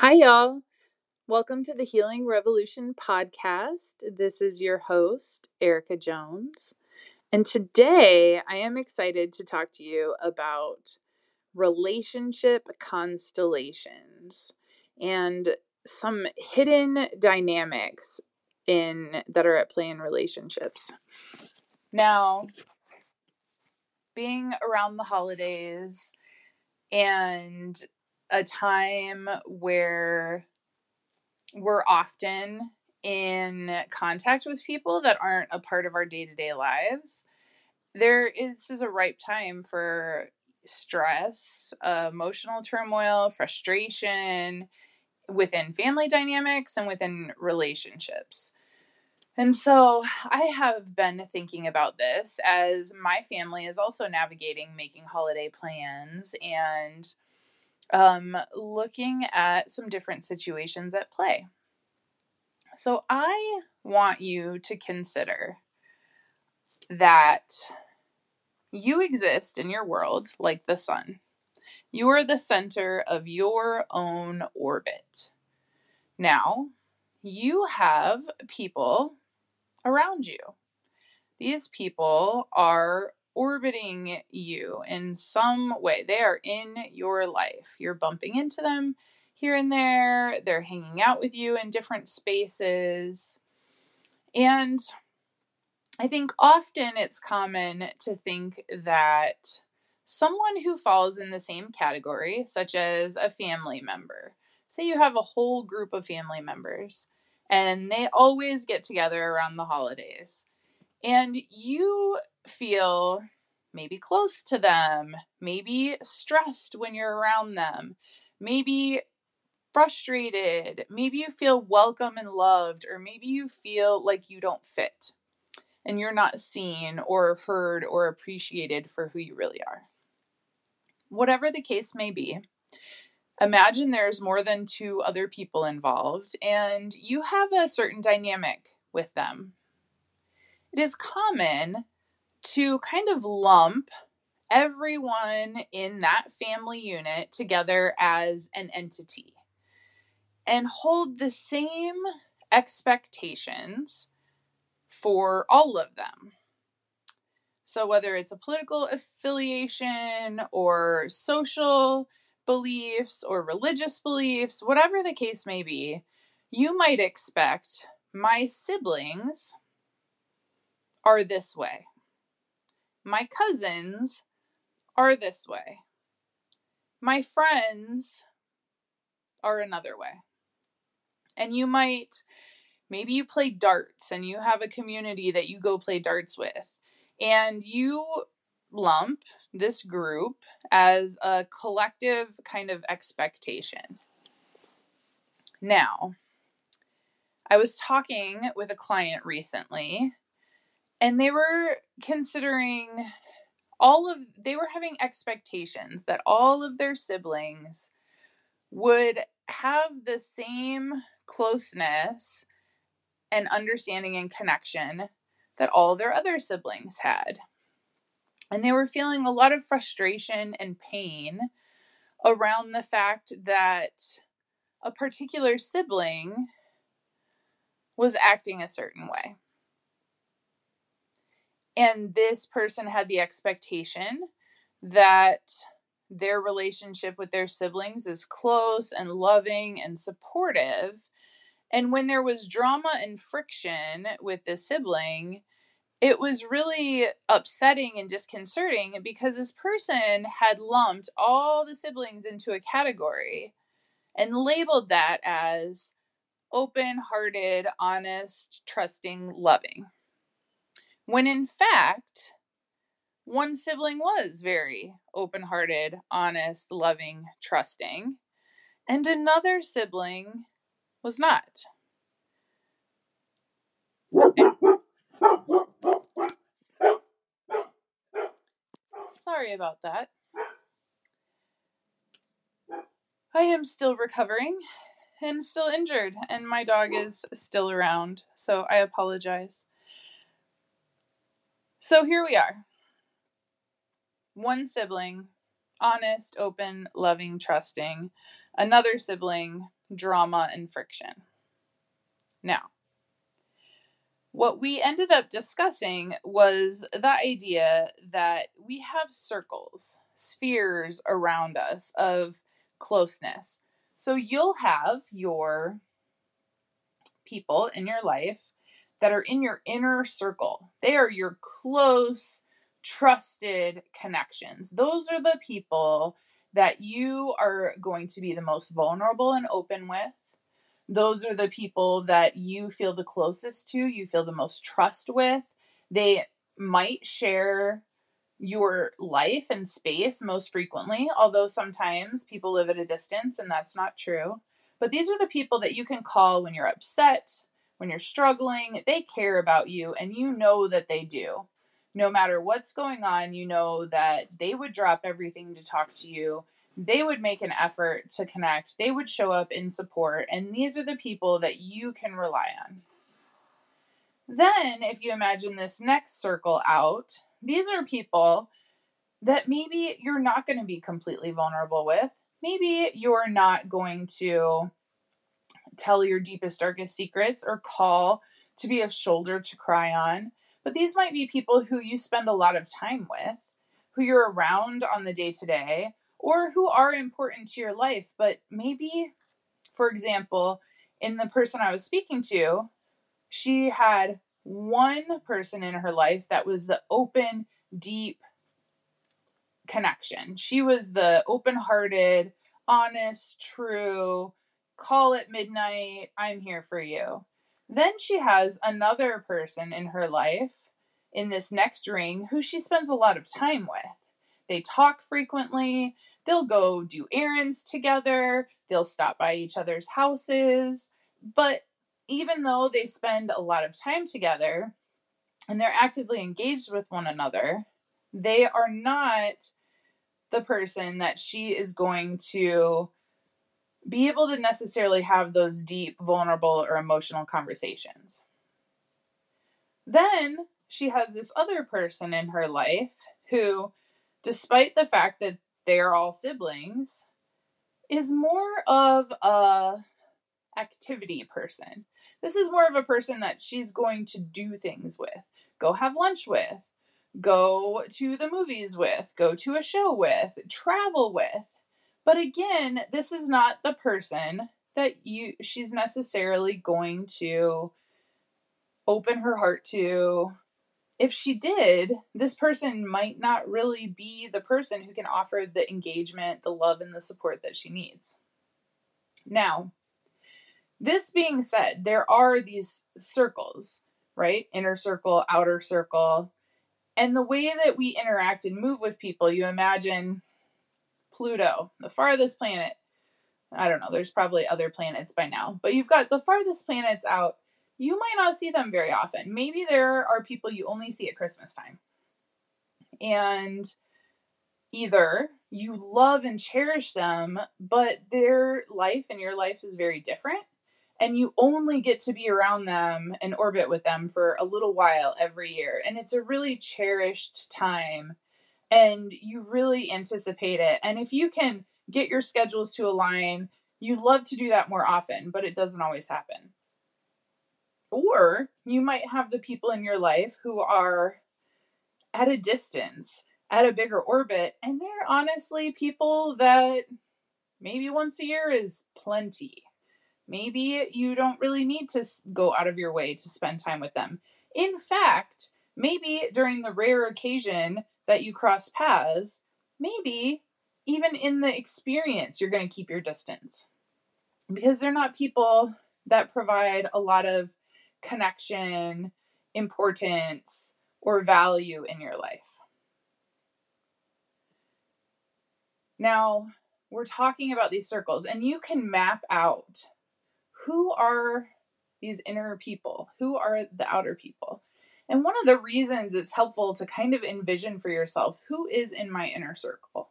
Hi, y'all. Welcome to the Healing Revolution podcast. This is your host, Erica Jones. And today I am excited to talk to you about relationship constellations and some hidden dynamics in that are at play in relationships. Now, being around the holidays and a time where we're often in contact with people that aren't a part of our day-to-day lives. There is this is a ripe time for stress uh, emotional turmoil frustration within family dynamics and within relationships. And so I have been thinking about this as my family is also navigating making holiday plans and um, looking at some different situations at play. So I want you to consider that you exist in your world like the sun. You are the center of your own orbit. Now, you have people around you. These people are orbiting you in some way. They are in your life. You're bumping into them here and there, they're hanging out with you in different spaces. And I think often it's common to think that someone who falls in the same category, such as a family member, say you have a whole group of family members, and they always get together around the holidays. And you feel maybe close to them, maybe stressed when you're around them, maybe frustrated, maybe you feel welcome and loved, or maybe you feel like you don't fit and you're not seen or heard or appreciated for who you really are. Whatever the case may be, imagine there's more than two other people involved and you have a certain dynamic with them. It is common to kind of lump everyone in that family unit together as an entity and hold the same expectations for all of them. So, whether it's a political affiliation or social beliefs or religious beliefs, whatever the case may be, you might expect my siblings are this way. My cousins are this way. My friends are another way. And you might, maybe you play darts and you have a community that you go play darts with. And you lump this group as a collective kind of expectation. Now, I was talking with a client recently and they were considering all of they were having expectations that all of their siblings would have the same closeness and understanding and connection that all their other siblings had. And they were feeling a lot of frustration and pain around the fact that a particular sibling was acting a certain way. And this person had the expectation that their relationship with their siblings is close and loving and supportive. And when there was drama and friction with the sibling, it was really upsetting and disconcerting because this person had lumped all the siblings into a category and labeled that as open hearted, honest, trusting, loving. When in fact, one sibling was very open hearted, honest, loving, trusting, and another sibling was not. Sorry about that. I am still recovering and still injured, and my dog is still around, so I apologize. So here we are. One sibling, honest, open, loving, trusting. Another sibling, drama, and friction. Now, what we ended up discussing was the idea that we have circles, spheres around us of closeness. So you'll have your people in your life that are in your inner circle. They are your close, trusted connections. Those are the people that you are going to be the most vulnerable and open with. Those are the people that you feel the closest to, you feel the most trust with. They might share your life and space most frequently, although sometimes people live at a distance and that's not true. But these are the people that you can call when you're upset, when you're struggling. They care about you and you know that they do. No matter what's going on, you know that they would drop everything to talk to you. They would make an effort to connect. They would show up in support. And these are the people that you can rely on. Then, if you imagine this next circle out, these are people that maybe you're not going to be completely vulnerable with. Maybe you're not going to tell your deepest, darkest secrets or call to be a shoulder to cry on. But these might be people who you spend a lot of time with, who you're around on the day to day, or who are important to your life. But maybe, for example, in the person I was speaking to, she had one person in her life that was the open, deep connection. She was the open hearted, honest, true, call it midnight, I'm here for you. Then she has another person in her life in this next ring who she spends a lot of time with. They talk frequently, they'll go do errands together, they'll stop by each other's houses, but even though they spend a lot of time together and they're actively engaged with one another, they are not the person that she is going to be able to necessarily have those deep, vulnerable, or emotional conversations. Then she has this other person in her life who, despite the fact that they're all siblings, is more of a activity person. This is more of a person that she's going to do things with, go have lunch with, go to the movies with, go to a show with, travel with. But again, this is not the person that you she's necessarily going to open her heart to. If she did, this person might not really be the person who can offer the engagement, the love, and the support that she needs. Now, this being said, there are these circles, right? Inner circle, outer circle. And the way that we interact and move with people, you imagine Pluto, the farthest planet. I don't know, there's probably other planets by now, but you've got the farthest planets out. You might not see them very often. Maybe there are people you only see at Christmas time. And either you love and cherish them, but their life and your life is very different and you only get to be around them and orbit with them for a little while every year. And it's a really cherished time and you really anticipate it. And if you can get your schedules to align, you love to do that more often, but it doesn't always happen. Or you might have the people in your life who are at a distance, at a bigger orbit, and they're honestly people that maybe once a year is plenty Maybe you don't really need to go out of your way to spend time with them. In fact, maybe during the rare occasion that you cross paths, maybe even in the experience, you're going to keep your distance because they're not people that provide a lot of connection, importance, or value in your life. Now, we're talking about these circles, and you can map out who are these inner people? Who are the outer people? And one of the reasons it's helpful to kind of envision for yourself who is in my inner circle?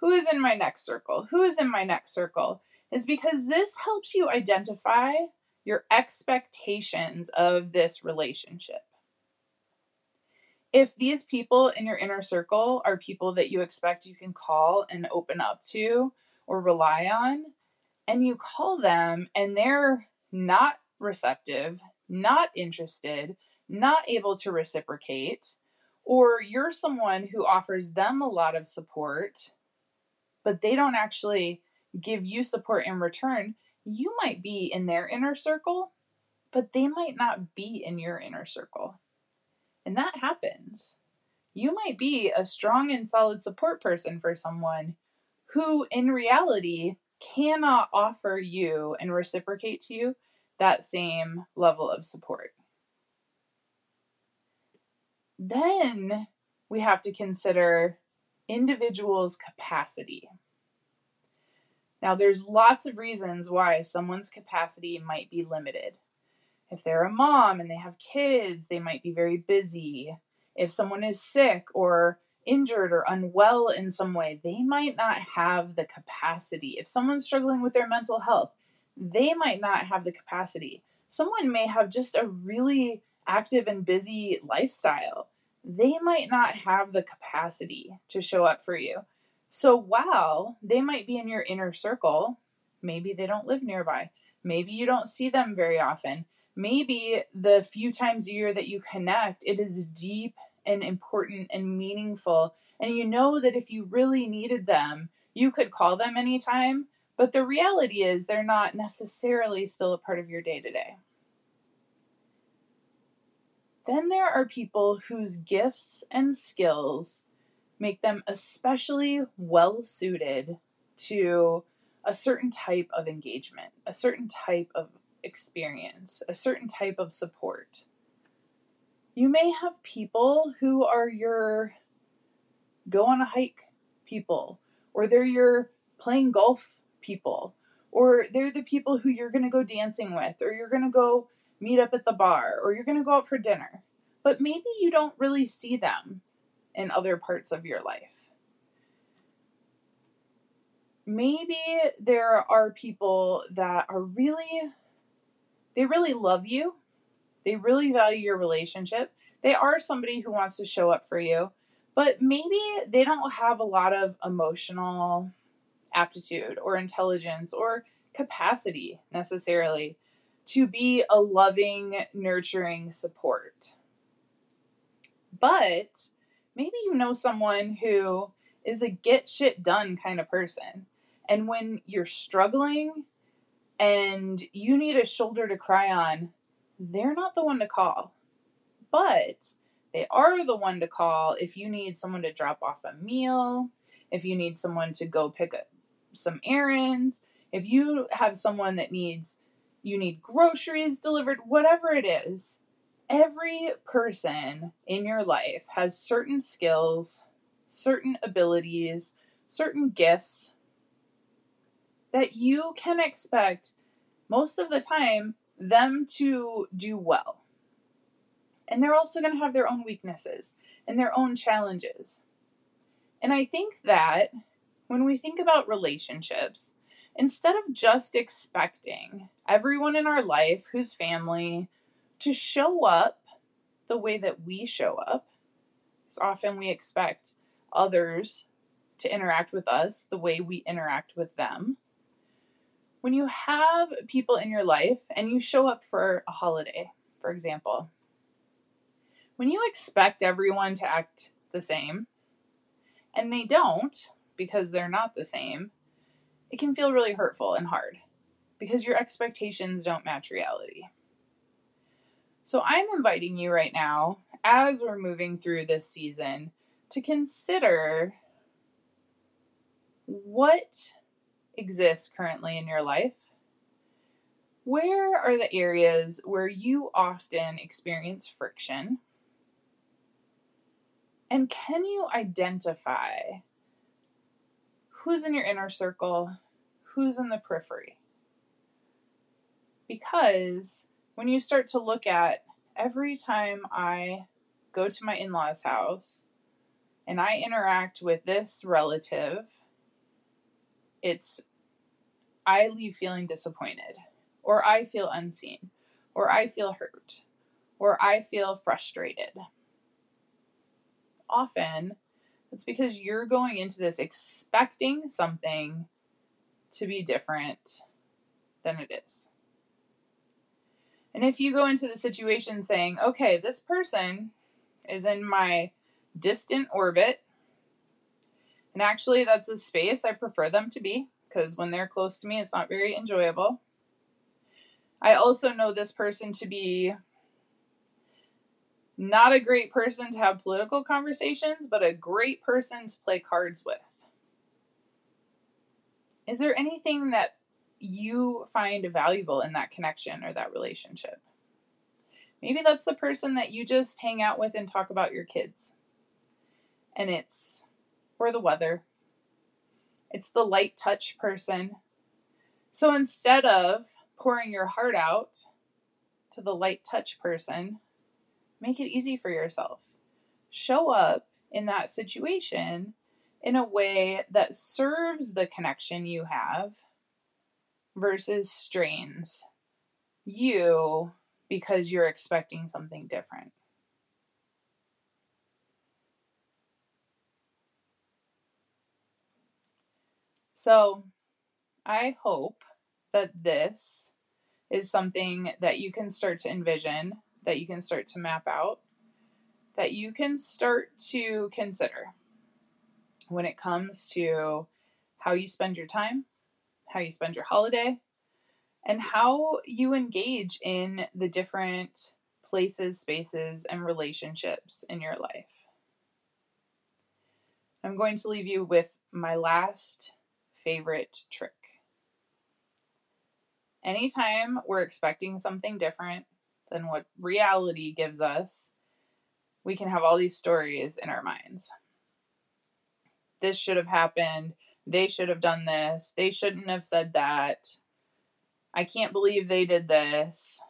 Who is in my next circle? Who is in my next circle? Is because this helps you identify your expectations of this relationship. If these people in your inner circle are people that you expect you can call and open up to or rely on, and you call them and they're not receptive, not interested, not able to reciprocate, or you're someone who offers them a lot of support, but they don't actually give you support in return, you might be in their inner circle, but they might not be in your inner circle. And that happens. You might be a strong and solid support person for someone who, in reality, cannot offer you and reciprocate to you that same level of support. Then we have to consider individuals' capacity. Now, there's lots of reasons why someone's capacity might be limited. If they're a mom and they have kids, they might be very busy. If someone is sick or injured or unwell in some way, they might not have the capacity. If someone's struggling with their mental health, they might not have the capacity. Someone may have just a really active and busy lifestyle. They might not have the capacity to show up for you. So while they might be in your inner circle, maybe they don't live nearby. Maybe you don't see them very often. Maybe the few times a year that you connect, it is deep and important and meaningful. And you know that if you really needed them, you could call them anytime. But the reality is, they're not necessarily still a part of your day to day. Then there are people whose gifts and skills make them especially well suited to a certain type of engagement, a certain type of experience, a certain type of support. You may have people who are your go on a hike people, or they're your playing golf people, or they're the people who you're going to go dancing with, or you're going to go meet up at the bar, or you're going to go out for dinner. But maybe you don't really see them in other parts of your life. Maybe there are people that are really, they really love you. They really value your relationship. They are somebody who wants to show up for you, but maybe they don't have a lot of emotional aptitude or intelligence or capacity necessarily to be a loving, nurturing support. But maybe you know someone who is a get shit done kind of person. And when you're struggling and you need a shoulder to cry on, they're not the one to call. But they are the one to call if you need someone to drop off a meal, if you need someone to go pick up some errands, if you have someone that needs you need groceries delivered, whatever it is, every person in your life has certain skills, certain abilities, certain gifts that you can expect most of the time them to do well. And they're also going to have their own weaknesses and their own challenges. And I think that when we think about relationships, instead of just expecting everyone in our life who's family, to show up the way that we show up. Because often we expect others to interact with us the way we interact with them. When you have people in your life and you show up for a holiday, for example, when you expect everyone to act the same and they don't because they're not the same, it can feel really hurtful and hard because your expectations don't match reality. So I'm inviting you right now, as we're moving through this season, to consider what exists currently in your life. Where are the areas where you often experience friction? And can you identify who's in your inner circle, who's in the periphery? Because when you start to look at every time I go to my in law's house and I interact with this relative, it's I leave feeling disappointed, or I feel unseen, or I feel hurt, or I feel frustrated. Often, it's because you're going into this expecting something to be different than it is. And if you go into the situation saying, okay, this person is in my distant orbit, and actually, that's a space I prefer them to be because when they're close to me, it's not very enjoyable. I also know this person to be not a great person to have political conversations, but a great person to play cards with. Is there anything that you find valuable in that connection or that relationship? Maybe that's the person that you just hang out with and talk about your kids. And it's or the weather. It's the light touch person. So instead of pouring your heart out to the light touch person, make it easy for yourself. Show up in that situation in a way that serves the connection you have versus strains you because you're expecting something different. So, I hope that this is something that you can start to envision, that you can start to map out, that you can start to consider when it comes to how you spend your time, how you spend your holiday, and how you engage in the different places, spaces, and relationships in your life. I'm going to leave you with my last favorite trick. Anytime we're expecting something different than what reality gives us, we can have all these stories in our minds. This should have happened. They should have done this. They shouldn't have said that. I can't believe they did this.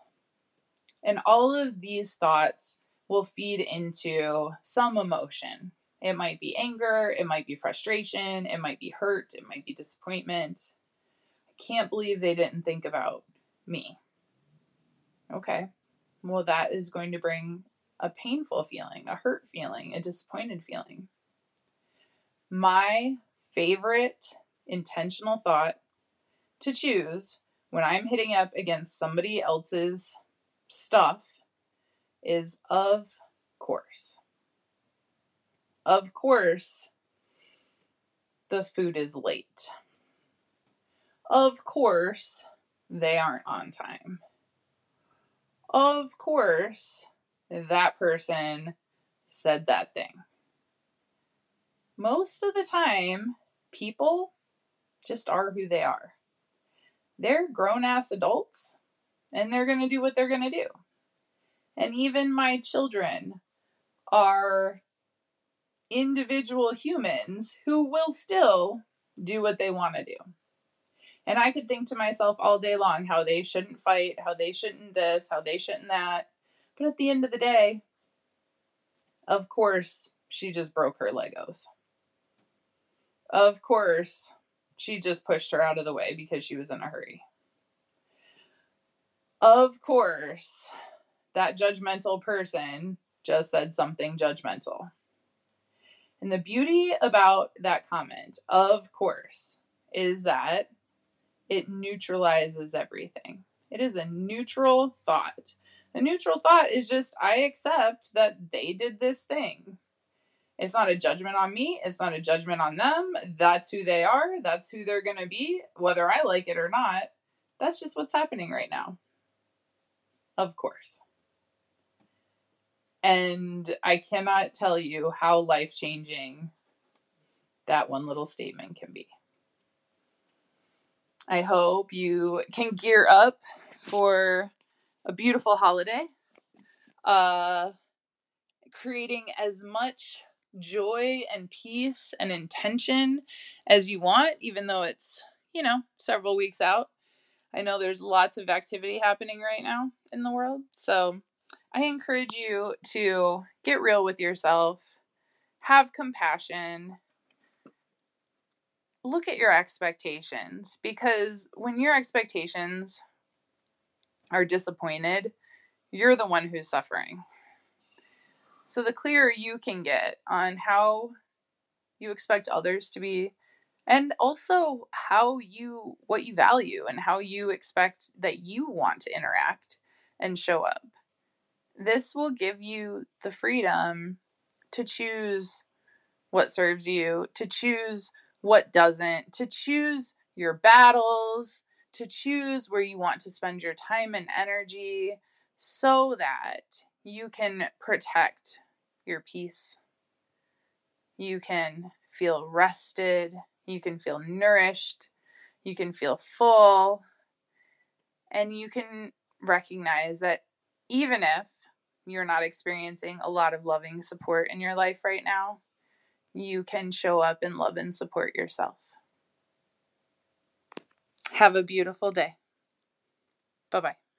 And all of these thoughts will feed into some emotion. It might be anger, it might be frustration, it might be hurt, it might be disappointment. I can't believe they didn't think about me. Okay, well, that is going to bring a painful feeling, a hurt feeling, a disappointed feeling. My favorite intentional thought to choose when I'm hitting up against somebody else's stuff is of course. Of course, the food is late. Of course, they aren't on time. Of course, that person said that thing. Most of the time, people just are who they are. They're grown ass adults and they're going to do what they're going to do. And even my children are individual humans who will still do what they want to do. And I could think to myself all day long how they shouldn't fight, how they shouldn't this, how they shouldn't that. But at the end of the day, of course, she just broke her Legos. Of course, she just pushed her out of the way because she was in a hurry. Of course, that judgmental person just said something judgmental. And the beauty about that comment, of course, is that it neutralizes everything. It is a neutral thought. A neutral thought is just, I accept that they did this thing. It's not a judgment on me. It's not a judgment on them. That's who they are. That's who they're going to be, whether I like it or not. That's just what's happening right now. Of course. And I cannot tell you how life changing that one little statement can be. I hope you can gear up for a beautiful holiday. Uh, creating as much joy and peace and intention as you want, even though it's, you know, several weeks out. I know there's lots of activity happening right now in the world. So I encourage you to get real with yourself, have compassion, look at your expectations because when your expectations are disappointed, you're the one who's suffering. So the clearer you can get on how you expect others to be and also how you what you value and how you expect that you want to interact and show up. This will give you the freedom to choose what serves you to choose what doesn't to choose your battles to choose where you want to spend your time and energy so that you can protect your peace you can feel rested you can feel nourished, you can feel full, and you can recognize that even if you're not experiencing a lot of loving support in your life right now, you can show up and love and support yourself. Have a beautiful day. Bye bye.